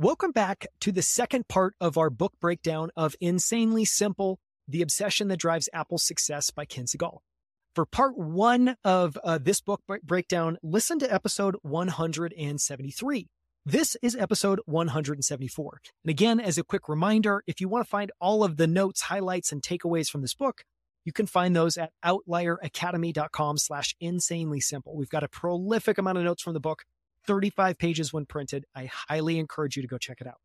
Welcome back to the second part of our book breakdown of Insanely Simple The Obsession That Drives Apple's Success by Ken Segall. For part one of uh, this book breakdown, listen to episode 173. This is episode 174. And again, as a quick reminder, if you want to find all of the notes, highlights, and takeaways from this book, you can find those at outlieracademy.com slash insanely simple. We've got a prolific amount of notes from the book, 35 pages when printed. I highly encourage you to go check it out.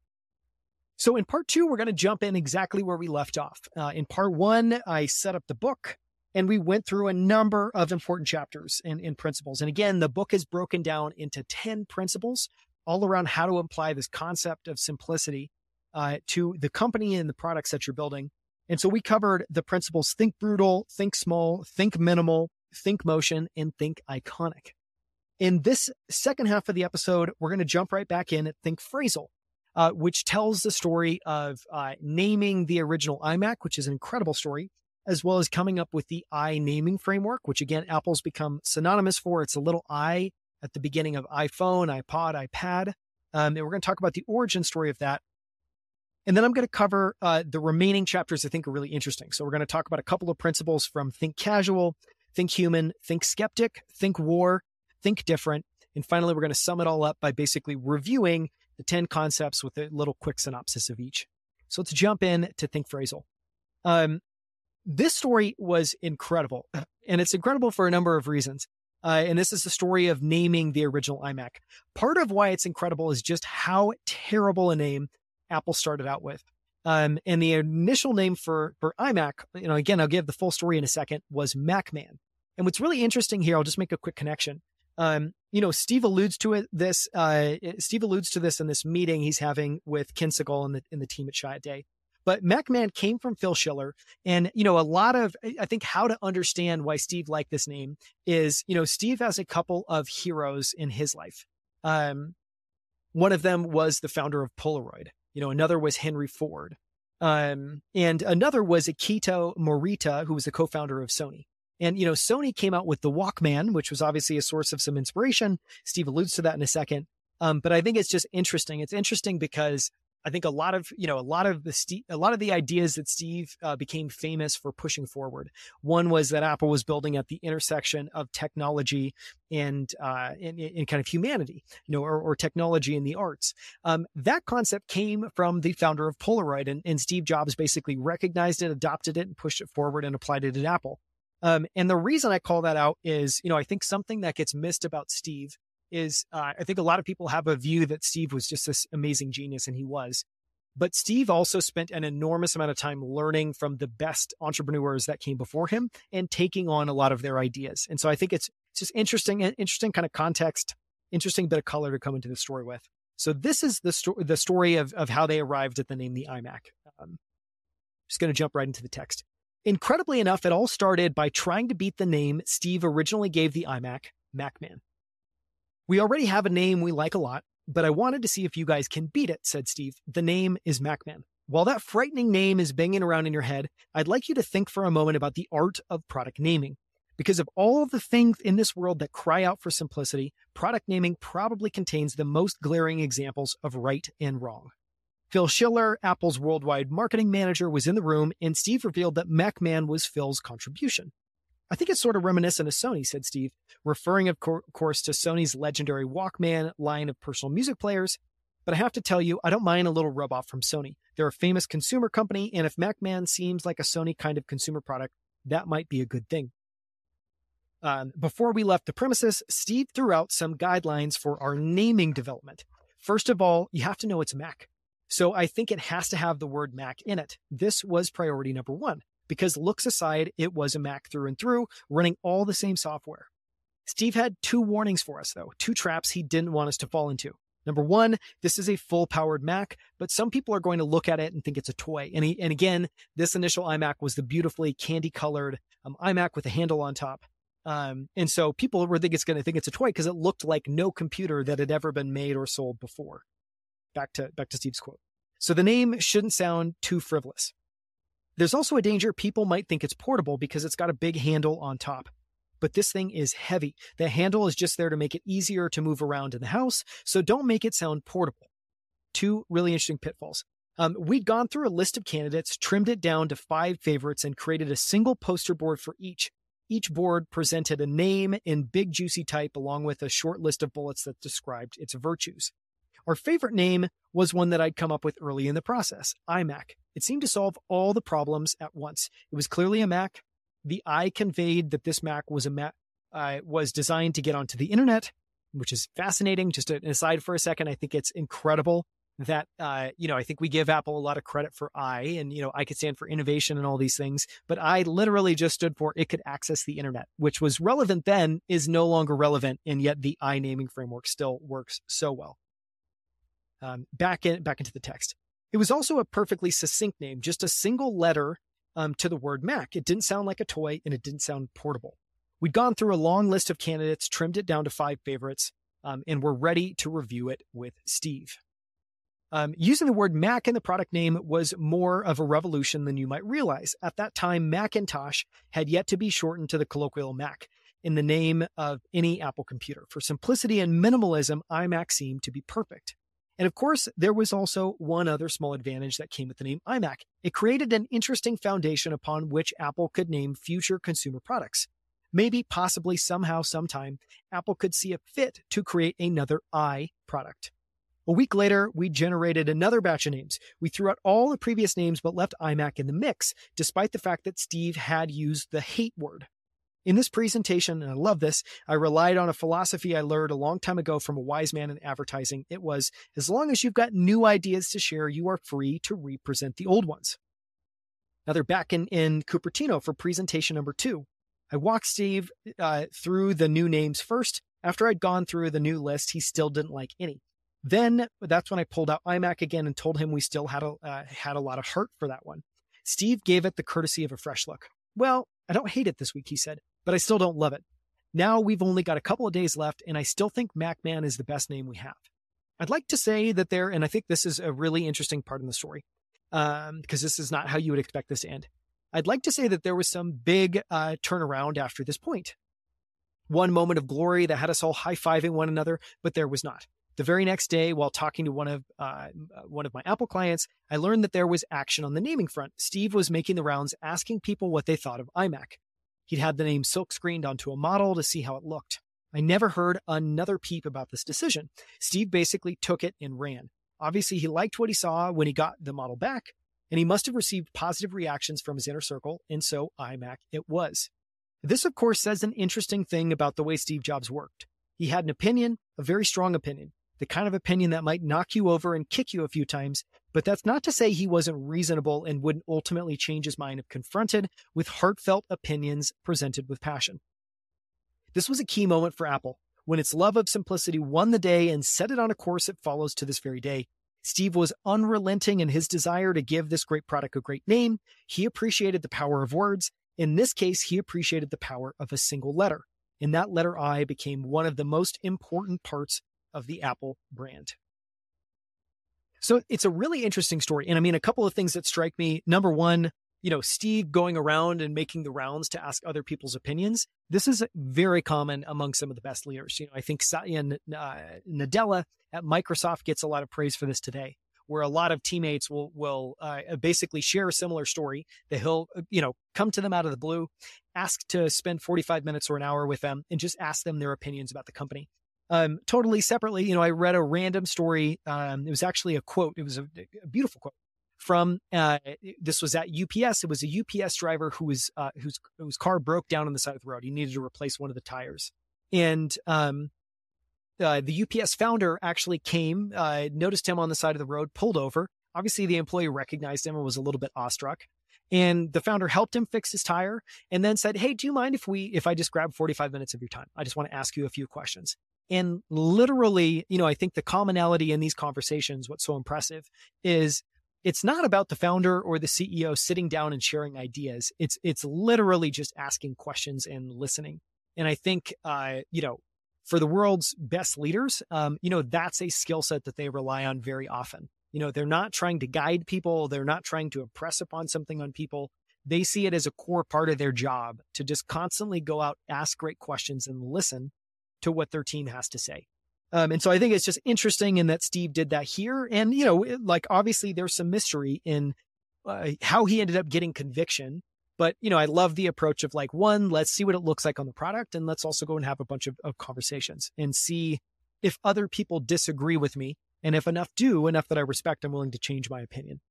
So in part two, we're going to jump in exactly where we left off. Uh, in part one, I set up the book and we went through a number of important chapters and, and principles. And again, the book is broken down into 10 principles all around how to apply this concept of simplicity uh, to the company and the products that you're building. And so we covered the principles think brutal, think small, think minimal, think motion, and think iconic. In this second half of the episode, we're going to jump right back in at think phrasal, uh, which tells the story of uh, naming the original iMac, which is an incredible story, as well as coming up with the i naming framework, which again, Apple's become synonymous for. It's a little i at the beginning of iPhone, iPod, iPad. Um, and we're going to talk about the origin story of that and then I'm going to cover uh, the remaining chapters I think are really interesting. So we're going to talk about a couple of principles from Think Casual, Think Human, Think Skeptic, Think War, Think Different. And finally, we're going to sum it all up by basically reviewing the 10 concepts with a little quick synopsis of each. So let's jump in to Think Phrasal. Um, this story was incredible, and it's incredible for a number of reasons. Uh, and this is the story of naming the original iMac. Part of why it's incredible is just how terrible a name Apple started out with. Um, and the initial name for, for iMac, you know, again, I'll give the full story in a second, was MacMan. And what's really interesting here, I'll just make a quick connection. Um, you know, Steve alludes to it. This uh, Steve alludes to this in this meeting he's having with Ken Segall and the in the team at Chiat/Day. But MacMan came from Phil Schiller, and you know, a lot of I think how to understand why Steve liked this name is, you know, Steve has a couple of heroes in his life. Um, one of them was the founder of Polaroid. You know, another was Henry Ford. Um, and another was Akito Morita, who was the co-founder of Sony. And, you know, Sony came out with the Walkman, which was obviously a source of some inspiration. Steve alludes to that in a second. Um, but I think it's just interesting. It's interesting because I think a lot of you know a lot of the Steve, a lot of the ideas that Steve uh, became famous for pushing forward. One was that Apple was building at the intersection of technology and uh, and, and kind of humanity, you know, or, or technology and the arts. Um, that concept came from the founder of Polaroid, and, and Steve Jobs basically recognized it, adopted it, and pushed it forward and applied it at Apple. Um, and the reason I call that out is, you know, I think something that gets missed about Steve is uh, I think a lot of people have a view that Steve was just this amazing genius, and he was. But Steve also spent an enormous amount of time learning from the best entrepreneurs that came before him and taking on a lot of their ideas. And so I think it's, it's just interesting, interesting kind of context, interesting bit of color to come into the story with. So this is the story, the story of, of how they arrived at the name the iMac. Um, just going to jump right into the text. Incredibly enough, it all started by trying to beat the name Steve originally gave the iMac, MacMan. We already have a name we like a lot, but I wanted to see if you guys can beat it, said Steve. The name is MacMan. While that frightening name is banging around in your head, I'd like you to think for a moment about the art of product naming. Because of all of the things in this world that cry out for simplicity, product naming probably contains the most glaring examples of right and wrong. Phil Schiller, Apple's worldwide marketing manager, was in the room, and Steve revealed that MacMan was Phil's contribution. I think it's sort of reminiscent of Sony, said Steve, referring, of course, to Sony's legendary Walkman line of personal music players. But I have to tell you, I don't mind a little rub off from Sony. They're a famous consumer company, and if MacMan seems like a Sony kind of consumer product, that might be a good thing. Um, before we left the premises, Steve threw out some guidelines for our naming development. First of all, you have to know it's Mac. So I think it has to have the word Mac in it. This was priority number one because looks aside, it was a Mac through and through, running all the same software. Steve had two warnings for us, though, two traps he didn't want us to fall into. Number one, this is a full powered Mac, but some people are going to look at it and think it's a toy. And, he, and again, this initial iMac was the beautifully candy colored um, iMac with a handle on top. Um, and so people were think it's going to think it's a toy because it looked like no computer that had ever been made or sold before. Back to back to Steve's quote. So the name shouldn't sound too frivolous. There's also a danger people might think it's portable because it's got a big handle on top. But this thing is heavy. The handle is just there to make it easier to move around in the house, so don't make it sound portable. two really interesting pitfalls. Um, we'd gone through a list of candidates, trimmed it down to five favorites, and created a single poster board for each. Each board presented a name in big juicy type along with a short list of bullets that described its virtues. Our favorite name was one that I'd come up with early in the process iMac. It seemed to solve all the problems at once. It was clearly a Mac. The I conveyed that this Mac was a Mac, uh, was designed to get onto the internet, which is fascinating. Just an aside for a second, I think it's incredible that uh, you know I think we give Apple a lot of credit for I, and you know I could stand for innovation and all these things, but I literally just stood for it could access the internet, which was relevant then, is no longer relevant, and yet the I naming framework still works so well. Um, back in back into the text, it was also a perfectly succinct name, just a single letter um, to the word Mac. It didn't sound like a toy, and it didn't sound portable. We'd gone through a long list of candidates, trimmed it down to five favorites, um, and we're ready to review it with Steve. Um, using the word Mac in the product name was more of a revolution than you might realize. At that time, Macintosh had yet to be shortened to the colloquial Mac in the name of any Apple computer. For simplicity and minimalism, iMac seemed to be perfect. And of course, there was also one other small advantage that came with the name iMac. It created an interesting foundation upon which Apple could name future consumer products. Maybe, possibly, somehow, sometime, Apple could see a fit to create another i product. A week later, we generated another batch of names. We threw out all the previous names but left iMac in the mix, despite the fact that Steve had used the hate word. In this presentation, and I love this, I relied on a philosophy I learned a long time ago from a wise man in advertising. It was as long as you've got new ideas to share, you are free to represent the old ones. Now they're back in, in Cupertino for presentation number two. I walked Steve uh, through the new names first. After I'd gone through the new list, he still didn't like any. Then that's when I pulled out iMac again and told him we still had a uh, had a lot of heart for that one. Steve gave it the courtesy of a fresh look. Well, I don't hate it this week, he said, but I still don't love it. Now we've only got a couple of days left, and I still think MacMan is the best name we have. I'd like to say that there, and I think this is a really interesting part in the story, um, because this is not how you would expect this to end. I'd like to say that there was some big uh, turnaround after this point. One moment of glory that had us all high fiving one another, but there was not. The very next day, while talking to one of uh, one of my Apple clients, I learned that there was action on the naming front. Steve was making the rounds, asking people what they thought of iMac. He'd had the name silk screened onto a model to see how it looked. I never heard another peep about this decision. Steve basically took it and ran. Obviously, he liked what he saw when he got the model back, and he must have received positive reactions from his inner circle, and so iMac it was. This, of course, says an interesting thing about the way Steve Jobs worked. He had an opinion, a very strong opinion the kind of opinion that might knock you over and kick you a few times, but that's not to say he wasn't reasonable and wouldn't ultimately change his mind if confronted with heartfelt opinions presented with passion. This was a key moment for Apple when its love of simplicity won the day and set it on a course it follows to this very day. Steve was unrelenting in his desire to give this great product a great name. He appreciated the power of words. In this case, he appreciated the power of a single letter. And that letter I became one of the most important parts of the Apple brand. So it's a really interesting story. And I mean, a couple of things that strike me. Number one, you know, Steve going around and making the rounds to ask other people's opinions. This is very common among some of the best leaders. You know, I think Satya uh, Nadella at Microsoft gets a lot of praise for this today, where a lot of teammates will will uh, basically share a similar story. That he'll, you know, come to them out of the blue, ask to spend 45 minutes or an hour with them, and just ask them their opinions about the company um, totally separately, you know, I read a random story. Um, it was actually a quote. It was a, a beautiful quote from. Uh, this was at UPS. It was a UPS driver who was uh, whose whose car broke down on the side of the road. He needed to replace one of the tires, and um, uh, the UPS founder actually came, uh, noticed him on the side of the road, pulled over. Obviously, the employee recognized him and was a little bit awestruck. And the founder helped him fix his tire and then said, Hey, do you mind if we, if I just grab 45 minutes of your time? I just want to ask you a few questions. And literally, you know, I think the commonality in these conversations, what's so impressive is it's not about the founder or the CEO sitting down and sharing ideas. It's it's literally just asking questions and listening. And I think, uh, you know, for the world's best leaders, um, you know, that's a skill set that they rely on very often. You know, they're not trying to guide people. They're not trying to impress upon something on people. They see it as a core part of their job to just constantly go out, ask great questions and listen to what their team has to say. Um, and so I think it's just interesting in that Steve did that here. And, you know, like obviously there's some mystery in uh, how he ended up getting conviction. But, you know, I love the approach of like, one, let's see what it looks like on the product. And let's also go and have a bunch of, of conversations and see if other people disagree with me. And if enough do, enough that I respect, I'm willing to change my opinion.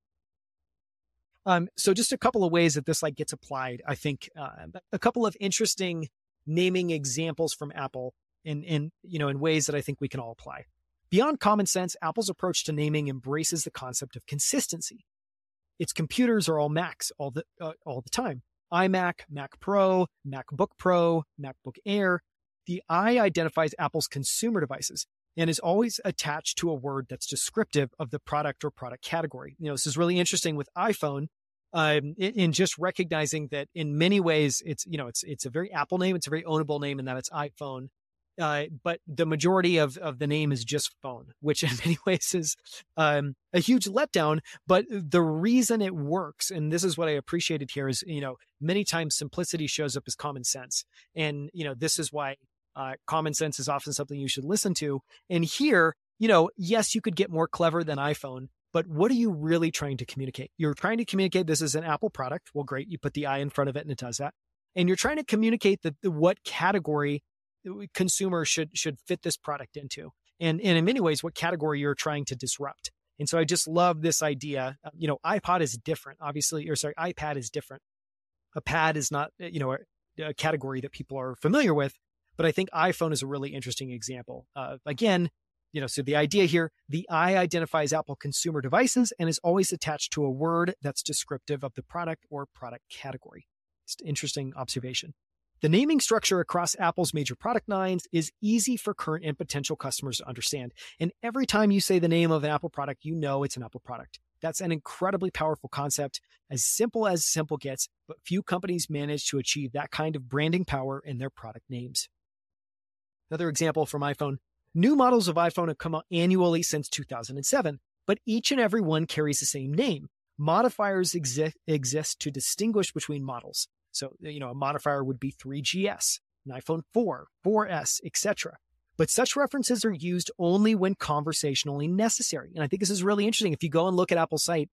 Um, so just a couple of ways that this like gets applied. I think uh, a couple of interesting naming examples from Apple in in you know in ways that I think we can all apply. Beyond common sense, Apple's approach to naming embraces the concept of consistency. Its computers are all Macs all the uh, all the time. iMac, Mac Pro, MacBook Pro, MacBook Air. The I identifies Apple's consumer devices and is always attached to a word that's descriptive of the product or product category. You know, this is really interesting with iPhone. Um, in, just recognizing that in many ways it's you know it's it's a very Apple name, it's a very ownable name, and that it's iPhone. Uh, but the majority of, of the name is just phone, which in many ways is um, a huge letdown. But the reason it works, and this is what I appreciated here, is you know many times simplicity shows up as common sense, and you know this is why uh, common sense is often something you should listen to. And here, you know, yes, you could get more clever than iPhone, but what are you really trying to communicate? You're trying to communicate this is an Apple product. Well, great. You put the I in front of it and it does that. And you're trying to communicate that what category consumers should should fit this product into. And, and in many ways, what category you're trying to disrupt. And so I just love this idea. Uh, you know, iPod is different, obviously, or sorry, iPad is different. A pad is not, you know, a, a category that people are familiar with. But I think iPhone is a really interesting example. Uh, again, you know, so the idea here, the I identifies Apple consumer devices and is always attached to a word that's descriptive of the product or product category. It's an interesting observation. The naming structure across Apple's major product lines is easy for current and potential customers to understand. And every time you say the name of an Apple product, you know it's an Apple product. That's an incredibly powerful concept, as simple as simple gets, but few companies manage to achieve that kind of branding power in their product names. Another example from iPhone new models of iPhone have come out annually since 2007, but each and every one carries the same name. Modifiers exi- exist to distinguish between models. So, you know, a modifier would be 3GS, an iPhone 4, 4S, etc. But such references are used only when conversationally necessary. And I think this is really interesting. If you go and look at Apple's site,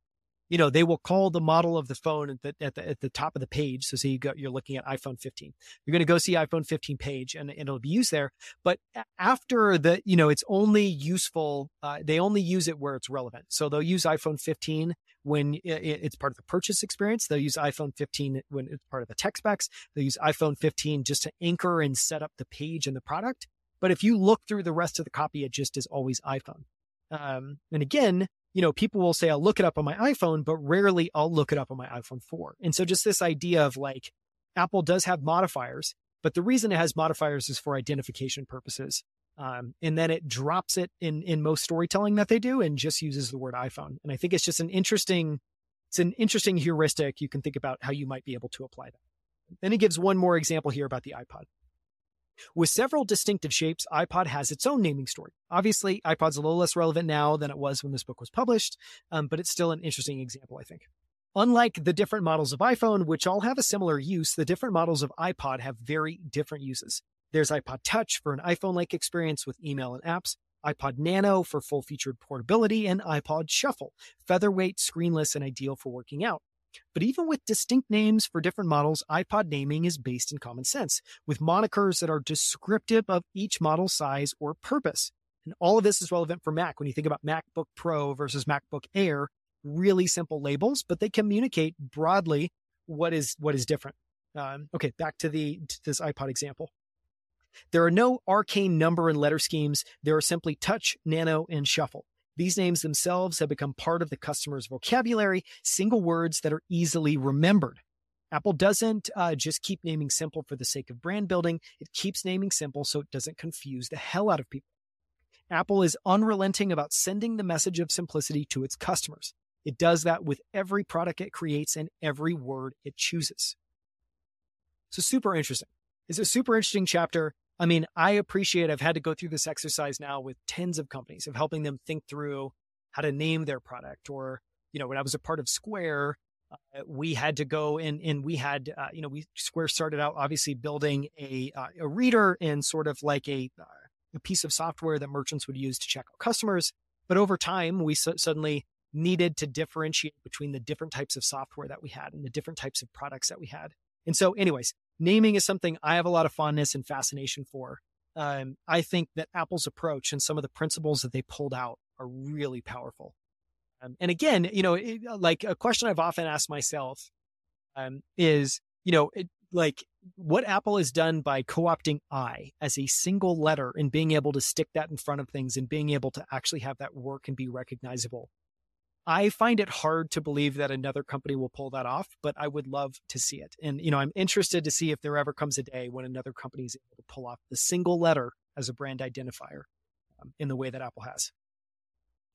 you know, they will call the model of the phone at the, at the, at the top of the page. So say you go, you're looking at iPhone 15. You're going to go see iPhone 15 page and, and it'll be used there. But after the, you know, it's only useful. Uh, they only use it where it's relevant. So they'll use iPhone 15 when it's part of the purchase experience. They'll use iPhone 15 when it's part of the tech specs. They'll use iPhone 15 just to anchor and set up the page and the product. But if you look through the rest of the copy, it just is always iPhone. Um, and again, you know, people will say, I'll look it up on my iPhone, but rarely I'll look it up on my iPhone 4. And so just this idea of like, Apple does have modifiers, but the reason it has modifiers is for identification purposes. Um, and then it drops it in, in most storytelling that they do and just uses the word iPhone. And I think it's just an interesting, it's an interesting heuristic. You can think about how you might be able to apply that. Then he gives one more example here about the iPod. With several distinctive shapes, iPod has its own naming story. Obviously, iPod's a little less relevant now than it was when this book was published, um, but it's still an interesting example, I think. Unlike the different models of iPhone, which all have a similar use, the different models of iPod have very different uses. There's iPod Touch for an iPhone like experience with email and apps, iPod Nano for full featured portability, and iPod Shuffle, featherweight, screenless, and ideal for working out. But even with distinct names for different models, iPod naming is based in common sense, with monikers that are descriptive of each model size or purpose. And all of this is relevant for Mac. When you think about MacBook Pro versus MacBook Air, really simple labels, but they communicate broadly what is what is different. Um, okay, back to the to this iPod example. There are no arcane number and letter schemes. There are simply touch, nano, and shuffle. These names themselves have become part of the customer's vocabulary, single words that are easily remembered. Apple doesn't uh, just keep naming simple for the sake of brand building, it keeps naming simple so it doesn't confuse the hell out of people. Apple is unrelenting about sending the message of simplicity to its customers. It does that with every product it creates and every word it chooses. So, super interesting. It's a super interesting chapter. I mean, I appreciate I've had to go through this exercise now with tens of companies of helping them think through how to name their product. Or, you know, when I was a part of Square, uh, we had to go and, and we had, uh, you know, we Square started out obviously building a, uh, a reader and sort of like a, uh, a piece of software that merchants would use to check out customers. But over time, we so- suddenly needed to differentiate between the different types of software that we had and the different types of products that we had. And so, anyways, naming is something I have a lot of fondness and fascination for. Um, I think that Apple's approach and some of the principles that they pulled out are really powerful. Um, and again, you know, it, like a question I've often asked myself um, is, you know, it, like what Apple has done by co-opting I as a single letter and being able to stick that in front of things and being able to actually have that work and be recognizable. I find it hard to believe that another company will pull that off, but I would love to see it. And you know, I'm interested to see if there ever comes a day when another company is able to pull off the single letter as a brand identifier um, in the way that Apple has.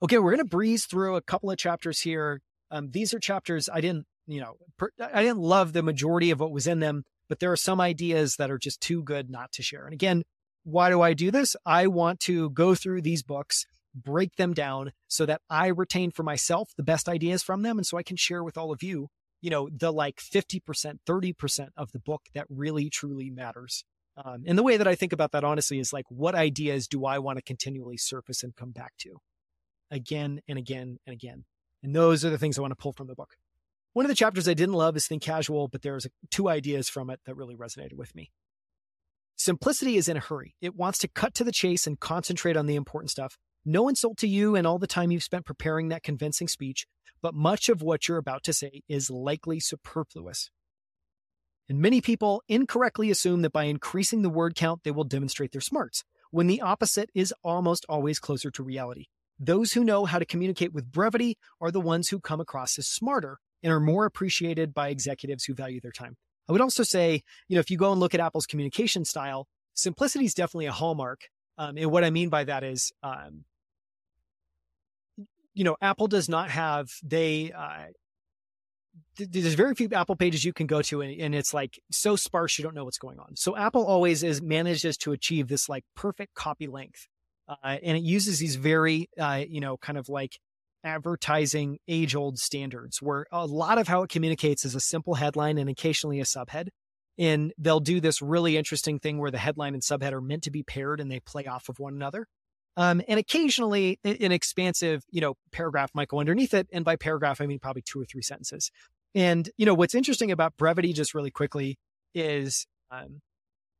Okay, we're going to breeze through a couple of chapters here. Um, these are chapters I didn't you know, per, I didn't love the majority of what was in them, but there are some ideas that are just too good not to share. And again, why do I do this? I want to go through these books, break them down so that I retain for myself the best ideas from them. And so I can share with all of you, you know, the like 50%, 30% of the book that really truly matters. Um, and the way that I think about that, honestly, is like, what ideas do I want to continually surface and come back to again and again and again? And those are the things I want to pull from the book. One of the chapters I didn't love is Think Casual, but there's two ideas from it that really resonated with me. Simplicity is in a hurry. It wants to cut to the chase and concentrate on the important stuff. No insult to you and all the time you've spent preparing that convincing speech, but much of what you're about to say is likely superfluous. And many people incorrectly assume that by increasing the word count, they will demonstrate their smarts, when the opposite is almost always closer to reality. Those who know how to communicate with brevity are the ones who come across as smarter and are more appreciated by executives who value their time. I would also say, you know, if you go and look at Apple's communication style, simplicity is definitely a hallmark. Um, and what I mean by that is, um, you know, Apple does not have, they, uh, th- there's very few Apple pages you can go to, and, and, it's like so sparse you don't know what's going on. So Apple always is manages to achieve this like perfect copy length, uh, and it uses these very, uh, you know, kind of like advertising age old standards where a lot of how it communicates is a simple headline and occasionally a subhead. And they'll do this really interesting thing where the headline and subhead are meant to be paired and they play off of one another. Um, and occasionally an expansive, you know, paragraph might go underneath it. And by paragraph, I mean probably two or three sentences. And, you know, what's interesting about brevity, just really quickly, is um,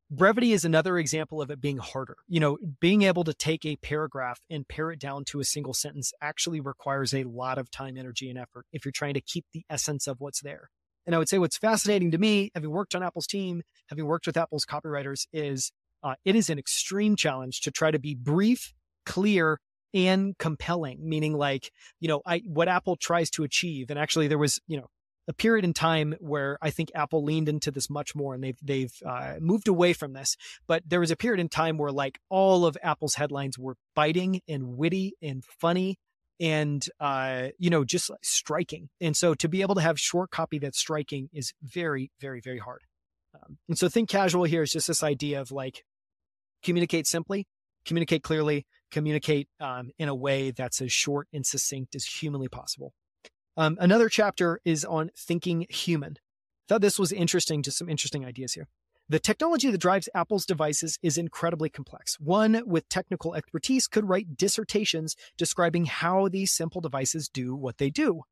brevity is another example of it being harder. You know, being able to take a paragraph and pare it down to a single sentence actually requires a lot of time, energy, and effort if you're trying to keep the essence of what's there. And I would say what's fascinating to me, having worked on Apple's team, having worked with Apple's copywriters, is uh, it is an extreme challenge to try to be brief, clear, and compelling. Meaning, like you know, I what Apple tries to achieve, and actually there was you know a period in time where I think Apple leaned into this much more and they've they've uh, moved away from this. But there was a period in time where like all of Apple's headlines were biting and witty and funny and uh, you know just striking. And so to be able to have short copy that's striking is very very very hard. Um, and so think casual here is just this idea of like communicate simply, communicate clearly, communicate um, in a way that's as short and succinct as humanly possible. Um, another chapter is on thinking human. Thought this was interesting, just some interesting ideas here. The technology that drives Apple's devices is incredibly complex. One with technical expertise could write dissertations describing how these simple devices do what they do.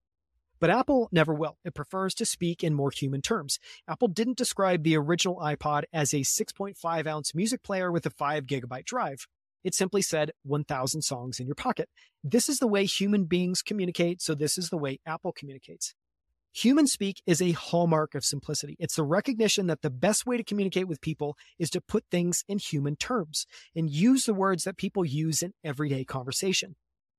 But Apple never will. It prefers to speak in more human terms. Apple didn't describe the original iPod as a 6.5 ounce music player with a 5 gigabyte drive. It simply said 1000 songs in your pocket. This is the way human beings communicate, so this is the way Apple communicates. Human speak is a hallmark of simplicity. It's the recognition that the best way to communicate with people is to put things in human terms and use the words that people use in everyday conversation.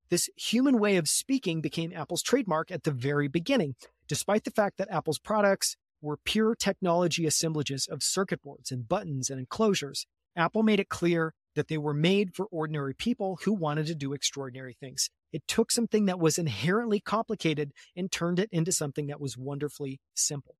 This human way of speaking became Apple's trademark at the very beginning, despite the fact that Apple's products were pure technology assemblages of circuit boards and buttons and enclosures. Apple made it clear that they were made for ordinary people who wanted to do extraordinary things. It took something that was inherently complicated and turned it into something that was wonderfully simple.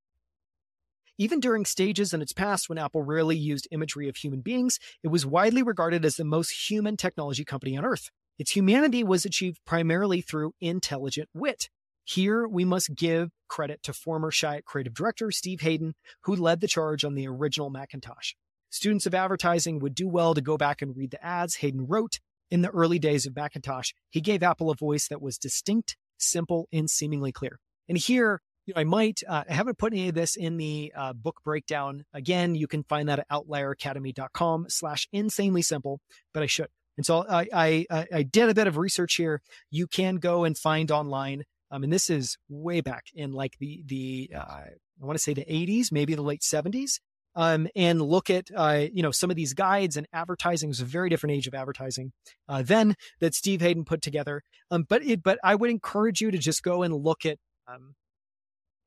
Even during stages in its past when Apple rarely used imagery of human beings, it was widely regarded as the most human technology company on earth. Its humanity was achieved primarily through intelligent wit. Here, we must give credit to former Chiat creative director Steve Hayden, who led the charge on the original Macintosh. Students of advertising would do well to go back and read the ads Hayden wrote in the early days of Macintosh. He gave Apple a voice that was distinct, simple, and seemingly clear. And here, you know, I might, uh, I haven't put any of this in the uh, book breakdown. Again, you can find that at outlieracademy.com slash insanely simple, but I should. And so I, I, I did a bit of research here. You can go and find online. Um, and this is way back in like the, the, uh, I want to say the 80s, maybe the late 70s. Um, and look at uh, you know some of these guides and advertising. Was a very different age of advertising uh, then that Steve Hayden put together. Um, but it, but I would encourage you to just go and look at um,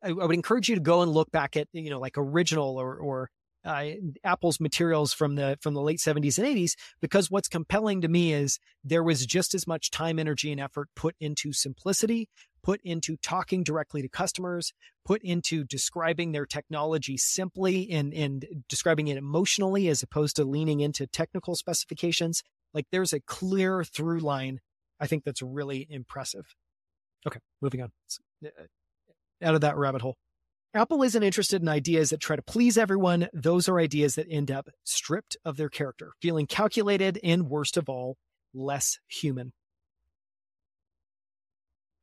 I, I, would encourage you to go and look back at you know like original or or uh, Apple's materials from the from the late 70s and 80s because what's compelling to me is there was just as much time, energy, and effort put into simplicity, put into talking directly to customers, put into describing their technology simply and and describing it emotionally as opposed to leaning into technical specifications. Like there's a clear through line. I think that's really impressive. Okay, moving on. Uh, out of that rabbit hole. Apple isn't interested in ideas that try to please everyone. Those are ideas that end up stripped of their character, feeling calculated, and worst of all, less human.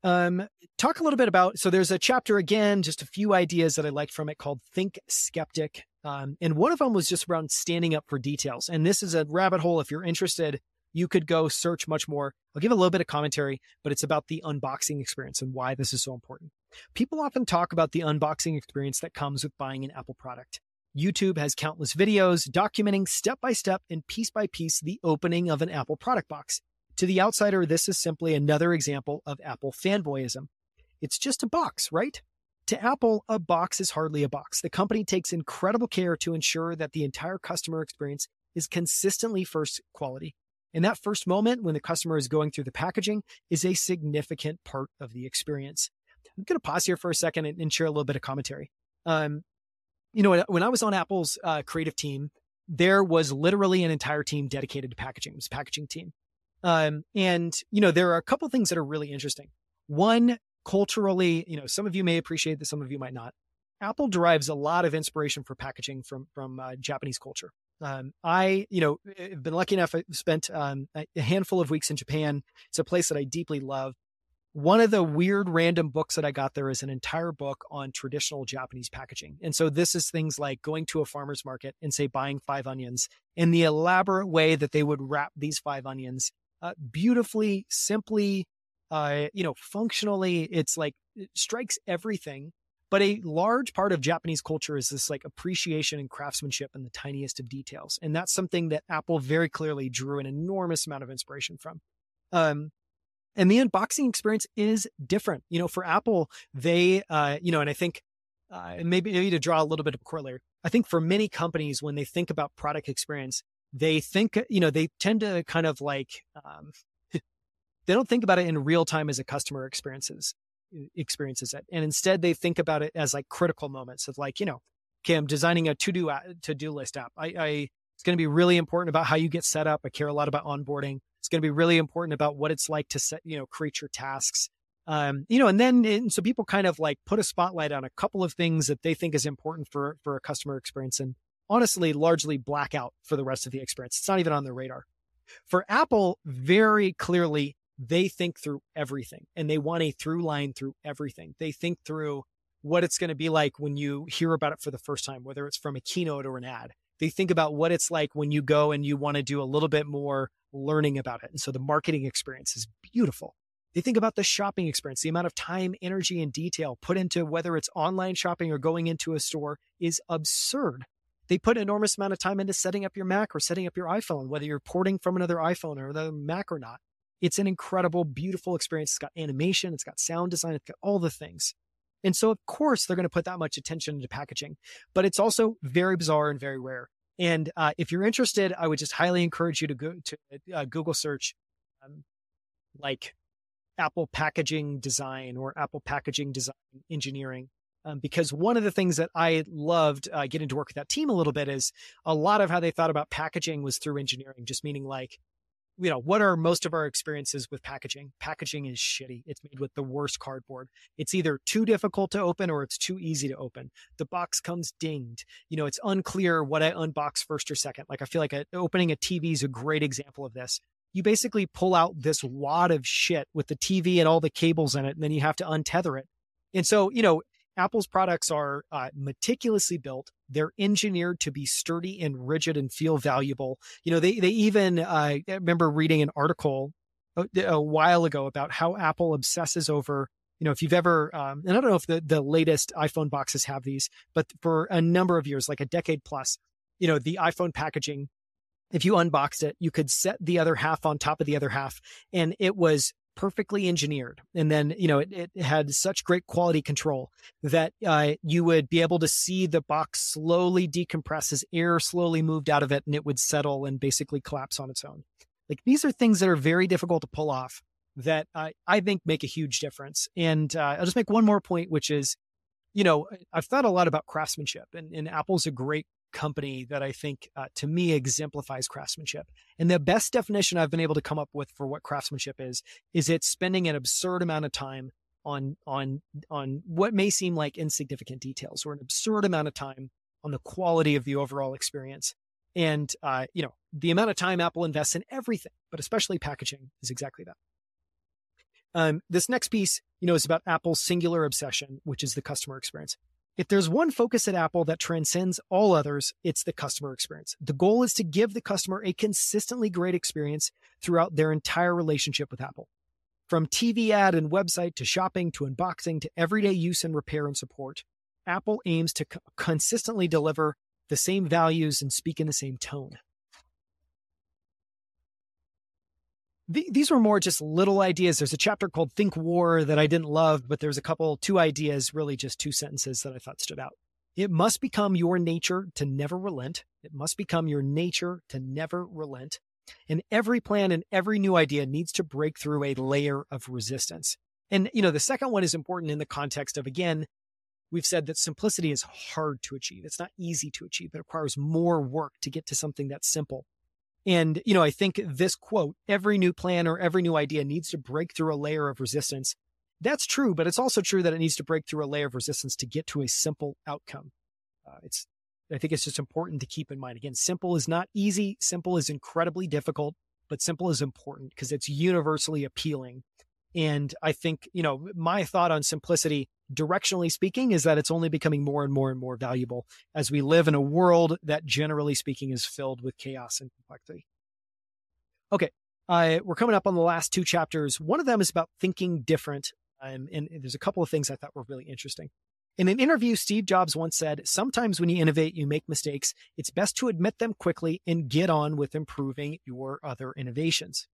Um, talk a little bit about so there's a chapter again, just a few ideas that I liked from it called Think Skeptic. Um, and one of them was just around standing up for details. And this is a rabbit hole if you're interested you could go search much more. I'll give a little bit of commentary, but it's about the unboxing experience and why this is so important. People often talk about the unboxing experience that comes with buying an Apple product. YouTube has countless videos documenting step by step and piece by piece the opening of an Apple product box. To the outsider, this is simply another example of Apple fanboyism. It's just a box, right? To Apple, a box is hardly a box. The company takes incredible care to ensure that the entire customer experience is consistently first quality. And that first moment when the customer is going through the packaging is a significant part of the experience. I'm going to pause here for a second and, and share a little bit of commentary. Um, you know, when I was on Apple's uh, creative team, there was literally an entire team dedicated to packaging. It was a packaging team. Um, and, you know, there are a couple things that are really interesting. One, culturally, you know, some of you may appreciate this, some of you might not. Apple derives a lot of inspiration for packaging from from uh, Japanese culture. Um, I, you know, have been lucky enough. I spent um, a handful of weeks in Japan. It's a place that I deeply love. One of the weird random books that I got there is an entire book on traditional Japanese packaging. And so this is things like going to a farmer's market and say buying five onions and the elaborate way that they would wrap these five onions uh, beautifully, simply, uh, you know, functionally. It's like it strikes everything but a large part of Japanese culture is this like appreciation and craftsmanship in the tiniest of details. And that's something that Apple very clearly drew an enormous amount of inspiration from. Um, and the unboxing experience is different. You know, for Apple, they, uh, you know, and I think uh, maybe, maybe to draw a little bit of corollary, I think for many companies, when they think about product experience, they think, you know, they tend to kind of like, um, they don't think about it in real time as a customer experiences experiences it. And instead they think about it as like critical moments of like, you know, okay, I'm designing a to-do to-do list app. I, I it's going to be really important about how you get set up. I care a lot about onboarding. It's going to be really important about what it's like to set, you know, create your tasks. Um, you know, and then and so people kind of like put a spotlight on a couple of things that they think is important for for a customer experience, and honestly, largely black out for the rest of the experience. It's not even on their radar. For Apple, very clearly, they think through everything and they want a through line through everything. They think through what it's going to be like when you hear about it for the first time, whether it's from a keynote or an ad. They think about what it's like when you go and you want to do a little bit more learning about it. And so the marketing experience is beautiful. They think about the shopping experience, the amount of time, energy, and detail put into whether it's online shopping or going into a store is absurd. They put an enormous amount of time into setting up your Mac or setting up your iPhone, whether you're porting from another iPhone or another Mac or not. It's an incredible, beautiful experience. It's got animation, it's got sound design, it's got all the things. And so, of course, they're going to put that much attention into packaging, but it's also very bizarre and very rare. And uh, if you're interested, I would just highly encourage you to go to uh, Google search um, like Apple packaging design or Apple packaging design engineering. Um, because one of the things that I loved uh, getting to work with that team a little bit is a lot of how they thought about packaging was through engineering, just meaning like you know, what are most of our experiences with packaging? Packaging is shitty. It's made with the worst cardboard. It's either too difficult to open or it's too easy to open. The box comes dinged. You know, it's unclear what I unbox first or second. Like I feel like a, opening a TV is a great example of this. You basically pull out this wad of shit with the TV and all the cables in it, and then you have to untether it. And so, you know, Apple's products are uh, meticulously built. They're engineered to be sturdy and rigid and feel valuable. You know, they they even uh, I remember reading an article a, a, while ago about how Apple obsesses over. You know, if you've ever, um, and I don't know if the the latest iPhone boxes have these, but for a number of years, like a decade plus, you know, the iPhone packaging if you unboxed it, you could set the other half on top of the other half, and it was perfectly engineered. And then, you know, it, it had such great quality control that uh, you would be able to see the box slowly decompress as air slowly moved out of it and it would settle and basically collapse on its own. Like these are things that are very difficult to pull off that I, I think make a huge difference. And uh, I'll just make one more point, which is, you know, I've thought a lot about craftsmanship and, and Apple's a great company that I think uh, to me exemplifies craftsmanship. And the best definition I've been able to come up with for what craftsmanship is is it's spending an absurd amount of time on on on what may seem like insignificant details or an absurd amount of time on the quality of the overall experience. And uh, you know, the amount of time Apple invests in everything, but especially packaging is exactly that. Um, this next piece, you know, is about Apple's singular obsession, which is the customer experience. If there's one focus at Apple that transcends all others, it's the customer experience. The goal is to give the customer a consistently great experience throughout their entire relationship with Apple. From TV ad and website to shopping to unboxing to everyday use and repair and support, Apple aims to consistently deliver the same values and speak in the same tone. These were more just little ideas. There's a chapter called Think War that I didn't love, but there's a couple, two ideas, really just two sentences that I thought stood out. It must become your nature to never relent. It must become your nature to never relent. And every plan and every new idea needs to break through a layer of resistance. And, you know, the second one is important in the context of, again, we've said that simplicity is hard to achieve. It's not easy to achieve. It requires more work to get to something that's simple. And, you know, I think this quote, every new plan or every new idea needs to break through a layer of resistance. That's true, but it's also true that it needs to break through a layer of resistance to get to a simple outcome. Uh, it's, I think it's just important to keep in mind. Again, simple is not easy. Simple is incredibly difficult, but simple is important because it's universally appealing. And I think, you know, my thought on simplicity directionally speaking, is that it's only becoming more and more and more valuable as we live in a world that generally speaking is filled with chaos and complexity. Okay. Uh, we're coming up on the last two chapters. One of them is about thinking different. Um, and there's a couple of things I thought were really interesting. In an interview, Steve Jobs once said, Sometimes when you innovate, you make mistakes. It's best to admit them quickly and get on with improving your other innovations.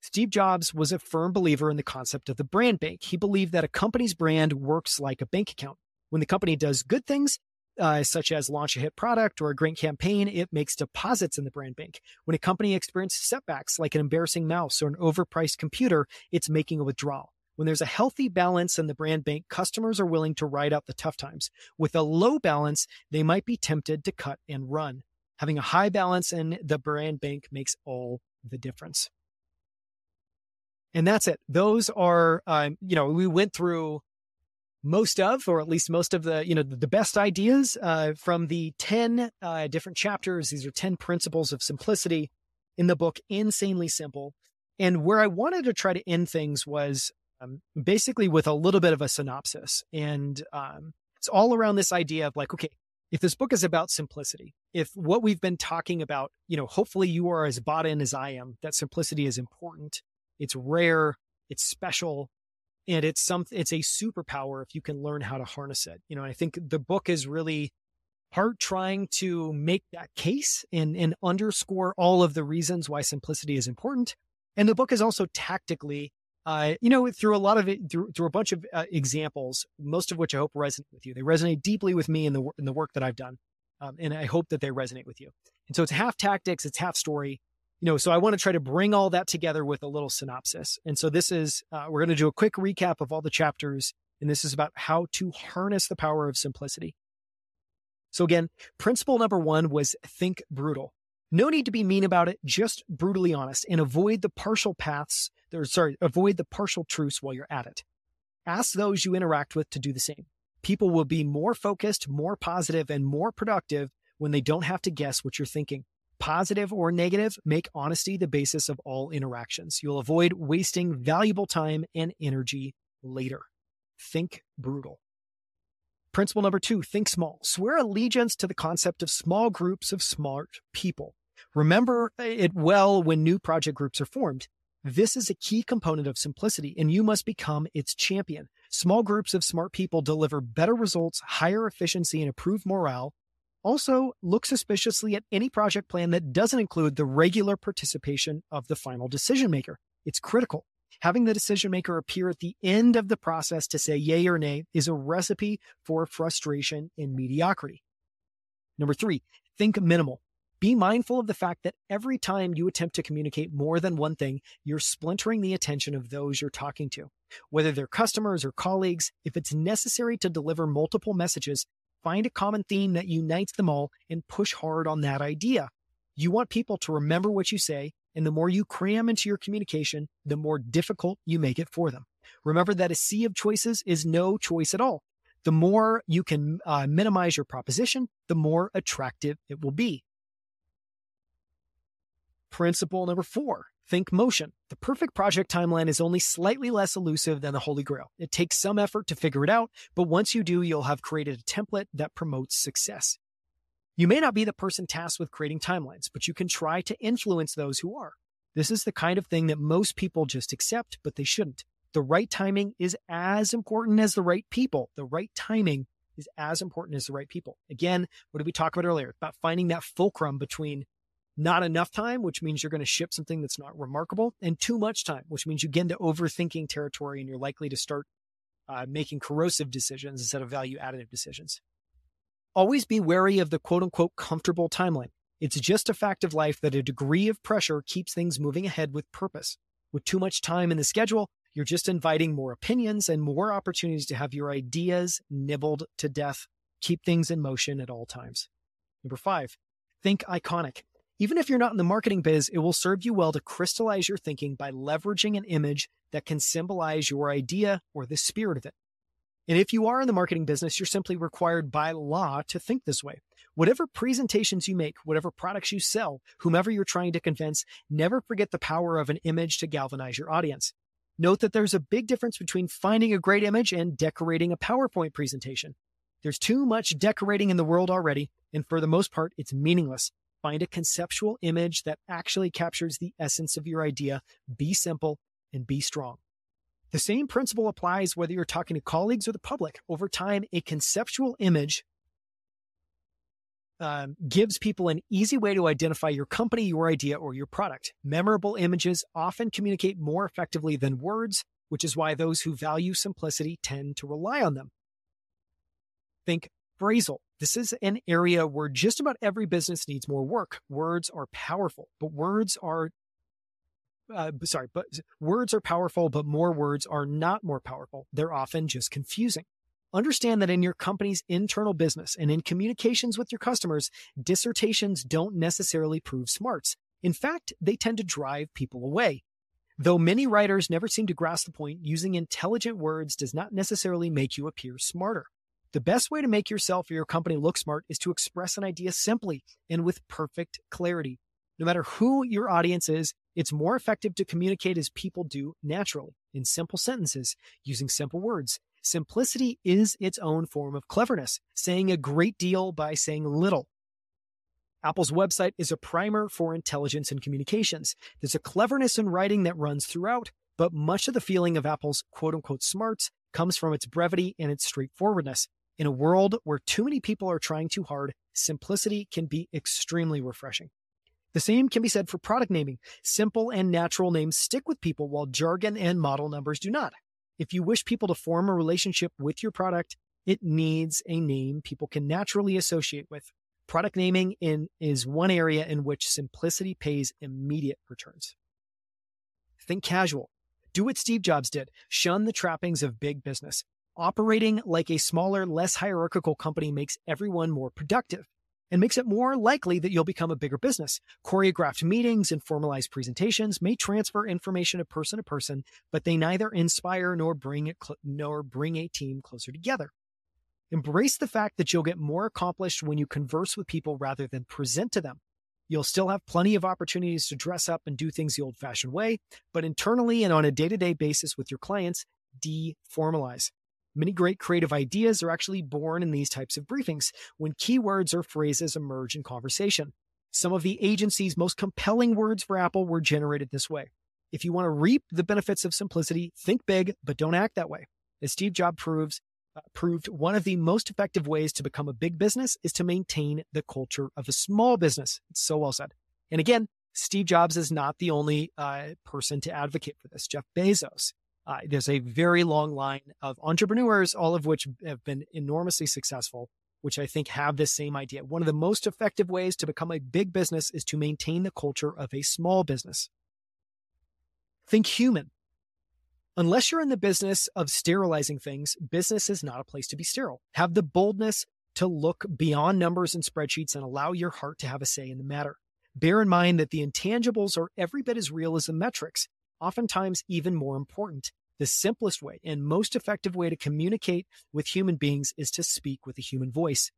Steve Jobs was a firm believer in the concept of the brand bank. He believed that a company's brand works like a bank account. When the company does good things, uh, such as launch a hit product or a great campaign, it makes deposits in the brand bank. When a company experiences setbacks like an embarrassing mouse or an overpriced computer, it's making a withdrawal. When there's a healthy balance in the brand bank, customers are willing to ride out the tough times. With a low balance, they might be tempted to cut and run. Having a high balance in the brand bank makes all the difference and that's it. Those are, um, you know, we went through most of, or at least most of the, you know, the best ideas uh, from the 10 uh, different chapters. These are 10 principles of simplicity in the book, Insanely Simple. And where I wanted to try to end things was um, basically with a little bit of a synopsis. And um, it's all around this idea of like, okay, if this book is about simplicity, if what we've been talking about, you know, hopefully you are as bought in as I am, that simplicity is important it's rare, it's special, and it's some it's a superpower if you can learn how to harness it. You know, I think the book is really part trying to make that case and and underscore all of the reasons why simplicity is important. And the book is also tactically uh, you know, through a lot of it, through, through a bunch of uh, examples, most of which I hope resonate with you. They resonate deeply with me in the in the work that I've done, um, and I hope that they resonate with you. And so it's half tactics, it's half story, you know, so I want to try to bring all that together with a little synopsis. And so this is, uh, we're going to do a quick recap of all the chapters. And this is about how to harness the power of simplicity. So again, principle number one was think brutal. No need to be mean about it, just brutally honest and avoid the partial paths, or sorry, avoid the partial truths while you're at it. Ask those you interact with to do the same. People will be more focused, more positive, and more productive when they don't have to guess what you're thinking. Positive or negative, make honesty the basis of all interactions. You'll avoid wasting valuable time and energy later. Think brutal. Principle number two, think small. Swear allegiance to the concept of small groups of smart people. Remember it well when new project groups are formed. This is a key component of simplicity, and you must become its champion. Small groups of smart people deliver better results, higher efficiency, and improved morale. Also, look suspiciously at any project plan that doesn't include the regular participation of the final decision maker. It's critical. Having the decision maker appear at the end of the process to say yay or nay is a recipe for frustration and mediocrity. Number three, think minimal. Be mindful of the fact that every time you attempt to communicate more than one thing, you're splintering the attention of those you're talking to. Whether they're customers or colleagues, if it's necessary to deliver multiple messages, find a common theme that unites them all and push hard on that idea. You want people to remember what you say and the more you cram into your communication, the more difficult you make it for them. Remember that a sea of choices is no choice at all. The more you can uh, minimize your proposition, the more attractive it will be. Principle number four think motion. The perfect project timeline is only slightly less elusive than the Holy Grail. It takes some effort to figure it out, but once you do, you'll have created a template that promotes success. You may not be the person tasked with creating timelines, but you can try to influence those who are. This is the kind of thing that most people just accept, but they shouldn't. The right timing is as important as the right people. The right timing is as important as the right people. Again, what did we talk about earlier? About finding that fulcrum between not enough time, which means you're going to ship something that's not remarkable, and too much time, which means you get into overthinking territory and you're likely to start uh, making corrosive decisions instead of value additive decisions. Always be wary of the quote unquote comfortable timeline. It's just a fact of life that a degree of pressure keeps things moving ahead with purpose. With too much time in the schedule, you're just inviting more opinions and more opportunities to have your ideas nibbled to death. Keep things in motion at all times. Number five, think iconic. Even if you're not in the marketing biz, it will serve you well to crystallize your thinking by leveraging an image that can symbolize your idea or the spirit of it. And if you are in the marketing business, you're simply required by law to think this way. Whatever presentations you make, whatever products you sell, whomever you're trying to convince, never forget the power of an image to galvanize your audience. Note that there's a big difference between finding a great image and decorating a PowerPoint presentation. There's too much decorating in the world already, and for the most part, it's meaningless. Find a conceptual image that actually captures the essence of your idea. Be simple and be strong. The same principle applies whether you're talking to colleagues or the public. Over time, a conceptual image um, gives people an easy way to identify your company, your idea, or your product. Memorable images often communicate more effectively than words, which is why those who value simplicity tend to rely on them. Think phrasal. This is an area where just about every business needs more work. Words are powerful, but words are uh, sorry, but words are powerful, but more words are not more powerful. They're often just confusing. Understand that in your company's internal business and in communications with your customers, dissertations don't necessarily prove smarts. In fact, they tend to drive people away. Though many writers never seem to grasp the point, using intelligent words does not necessarily make you appear smarter. The best way to make yourself or your company look smart is to express an idea simply and with perfect clarity. No matter who your audience is, it's more effective to communicate as people do naturally, in simple sentences, using simple words. Simplicity is its own form of cleverness, saying a great deal by saying little. Apple's website is a primer for intelligence and communications. There's a cleverness in writing that runs throughout, but much of the feeling of Apple's quote unquote smarts comes from its brevity and its straightforwardness. In a world where too many people are trying too hard, simplicity can be extremely refreshing. The same can be said for product naming. Simple and natural names stick with people while jargon and model numbers do not. If you wish people to form a relationship with your product, it needs a name people can naturally associate with. Product naming in, is one area in which simplicity pays immediate returns. Think casual. Do what Steve Jobs did. Shun the trappings of big business. Operating like a smaller, less hierarchical company makes everyone more productive. and makes it more likely that you'll become a bigger business. Choreographed meetings and formalized presentations may transfer information of person to person, but they neither inspire nor bring cl- nor bring a team closer together. Embrace the fact that you'll get more accomplished when you converse with people rather than present to them. You'll still have plenty of opportunities to dress up and do things the old fashioned way, but internally and on a day to day basis with your clients, deformalize. Many great creative ideas are actually born in these types of briefings when keywords or phrases emerge in conversation. Some of the agency's most compelling words for Apple were generated this way. If you want to reap the benefits of simplicity, think big, but don't act that way. As Steve Jobs proves, uh, proved one of the most effective ways to become a big business is to maintain the culture of a small business. It's so well said. And again, Steve Jobs is not the only uh, person to advocate for this. Jeff Bezos. Uh, there's a very long line of entrepreneurs, all of which have been enormously successful, which I think have this same idea. One of the most effective ways to become a big business is to maintain the culture of a small business. Think human. Unless you're in the business of sterilizing things, business is not a place to be sterile. Have the boldness to look beyond numbers and spreadsheets and allow your heart to have a say in the matter. Bear in mind that the intangibles are every bit as real as the metrics, oftentimes even more important. The simplest way and most effective way to communicate with human beings is to speak with a human voice.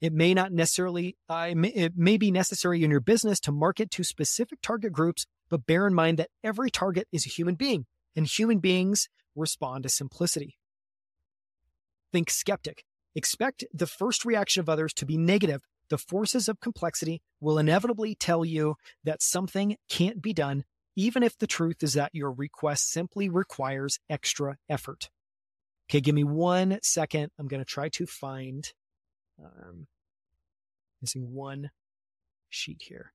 It may not necessarily, uh, it, may, it may be necessary in your business to market to specific target groups, but bear in mind that every target is a human being and human beings respond to simplicity. Think skeptic. Expect the first reaction of others to be negative. The forces of complexity will inevitably tell you that something can't be done, even if the truth is that your request simply requires extra effort. Okay, give me one second. I'm going to try to find, um, missing one sheet here.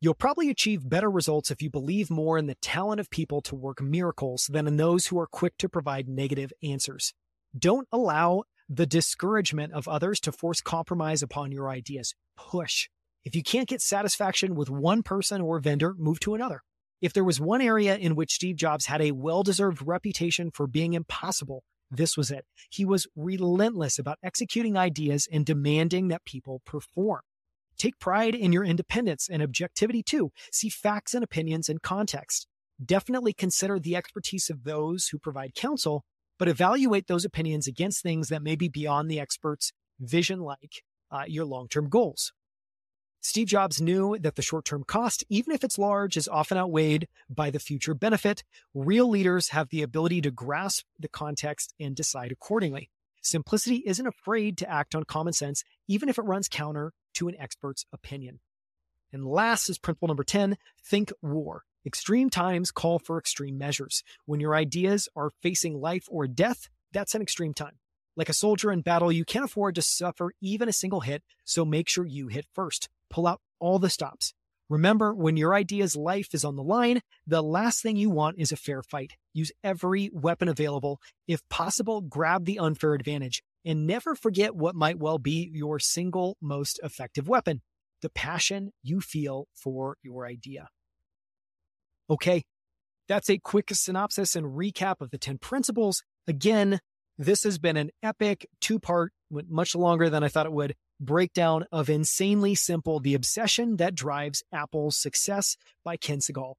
You'll probably achieve better results if you believe more in the talent of people to work miracles than in those who are quick to provide negative answers. Don't allow the discouragement of others to force compromise upon your ideas. Push. If you can't get satisfaction with one person or vendor, move to another. If there was one area in which Steve Jobs had a well deserved reputation for being impossible, this was it. He was relentless about executing ideas and demanding that people perform. Take pride in your independence and objectivity too. See facts and opinions in context. Definitely consider the expertise of those who provide counsel, but evaluate those opinions against things that may be beyond the expert's vision, like uh, your long term goals. Steve Jobs knew that the short term cost, even if it's large, is often outweighed by the future benefit. Real leaders have the ability to grasp the context and decide accordingly. Simplicity isn't afraid to act on common sense, even if it runs counter to an expert's opinion. And last is principle number 10 think war. Extreme times call for extreme measures. When your ideas are facing life or death, that's an extreme time. Like a soldier in battle, you can't afford to suffer even a single hit, so make sure you hit first. Pull out all the stops. Remember, when your idea's life is on the line, the last thing you want is a fair fight. Use every weapon available. If possible, grab the unfair advantage. And never forget what might well be your single most effective weapon the passion you feel for your idea. Okay, that's a quick synopsis and recap of the 10 principles. Again, this has been an epic two part, much longer than I thought it would, breakdown of Insanely Simple The Obsession That Drives Apple's Success by Ken Segall.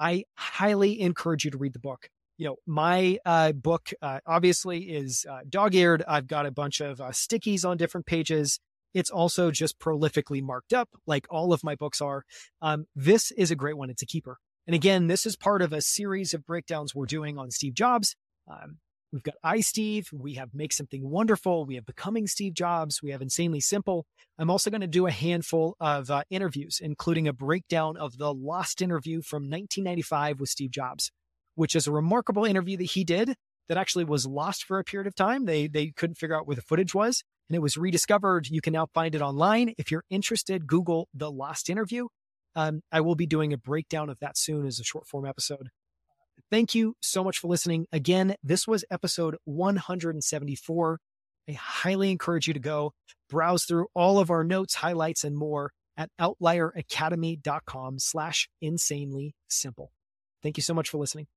I highly encourage you to read the book you know, my uh, book uh, obviously is uh, dog eared. I've got a bunch of uh, stickies on different pages. It's also just prolifically marked up, like all of my books are. Um, this is a great one. It's a keeper. And again, this is part of a series of breakdowns we're doing on Steve Jobs. Um, we've got iSteve, we have Make Something Wonderful, we have Becoming Steve Jobs, we have Insanely Simple. I'm also going to do a handful of uh, interviews, including a breakdown of the lost interview from 1995 with Steve Jobs which is a remarkable interview that he did that actually was lost for a period of time. They they couldn't figure out where the footage was, and it was rediscovered. You can now find it online. If you're interested, Google the lost interview. Um, I will be doing a breakdown of that soon as a short form episode. Thank you so much for listening. Again, this was episode 174. I highly encourage you to go browse through all of our notes, highlights, and more at outlieracademy.com slash insanely simple. Thank you so much for listening.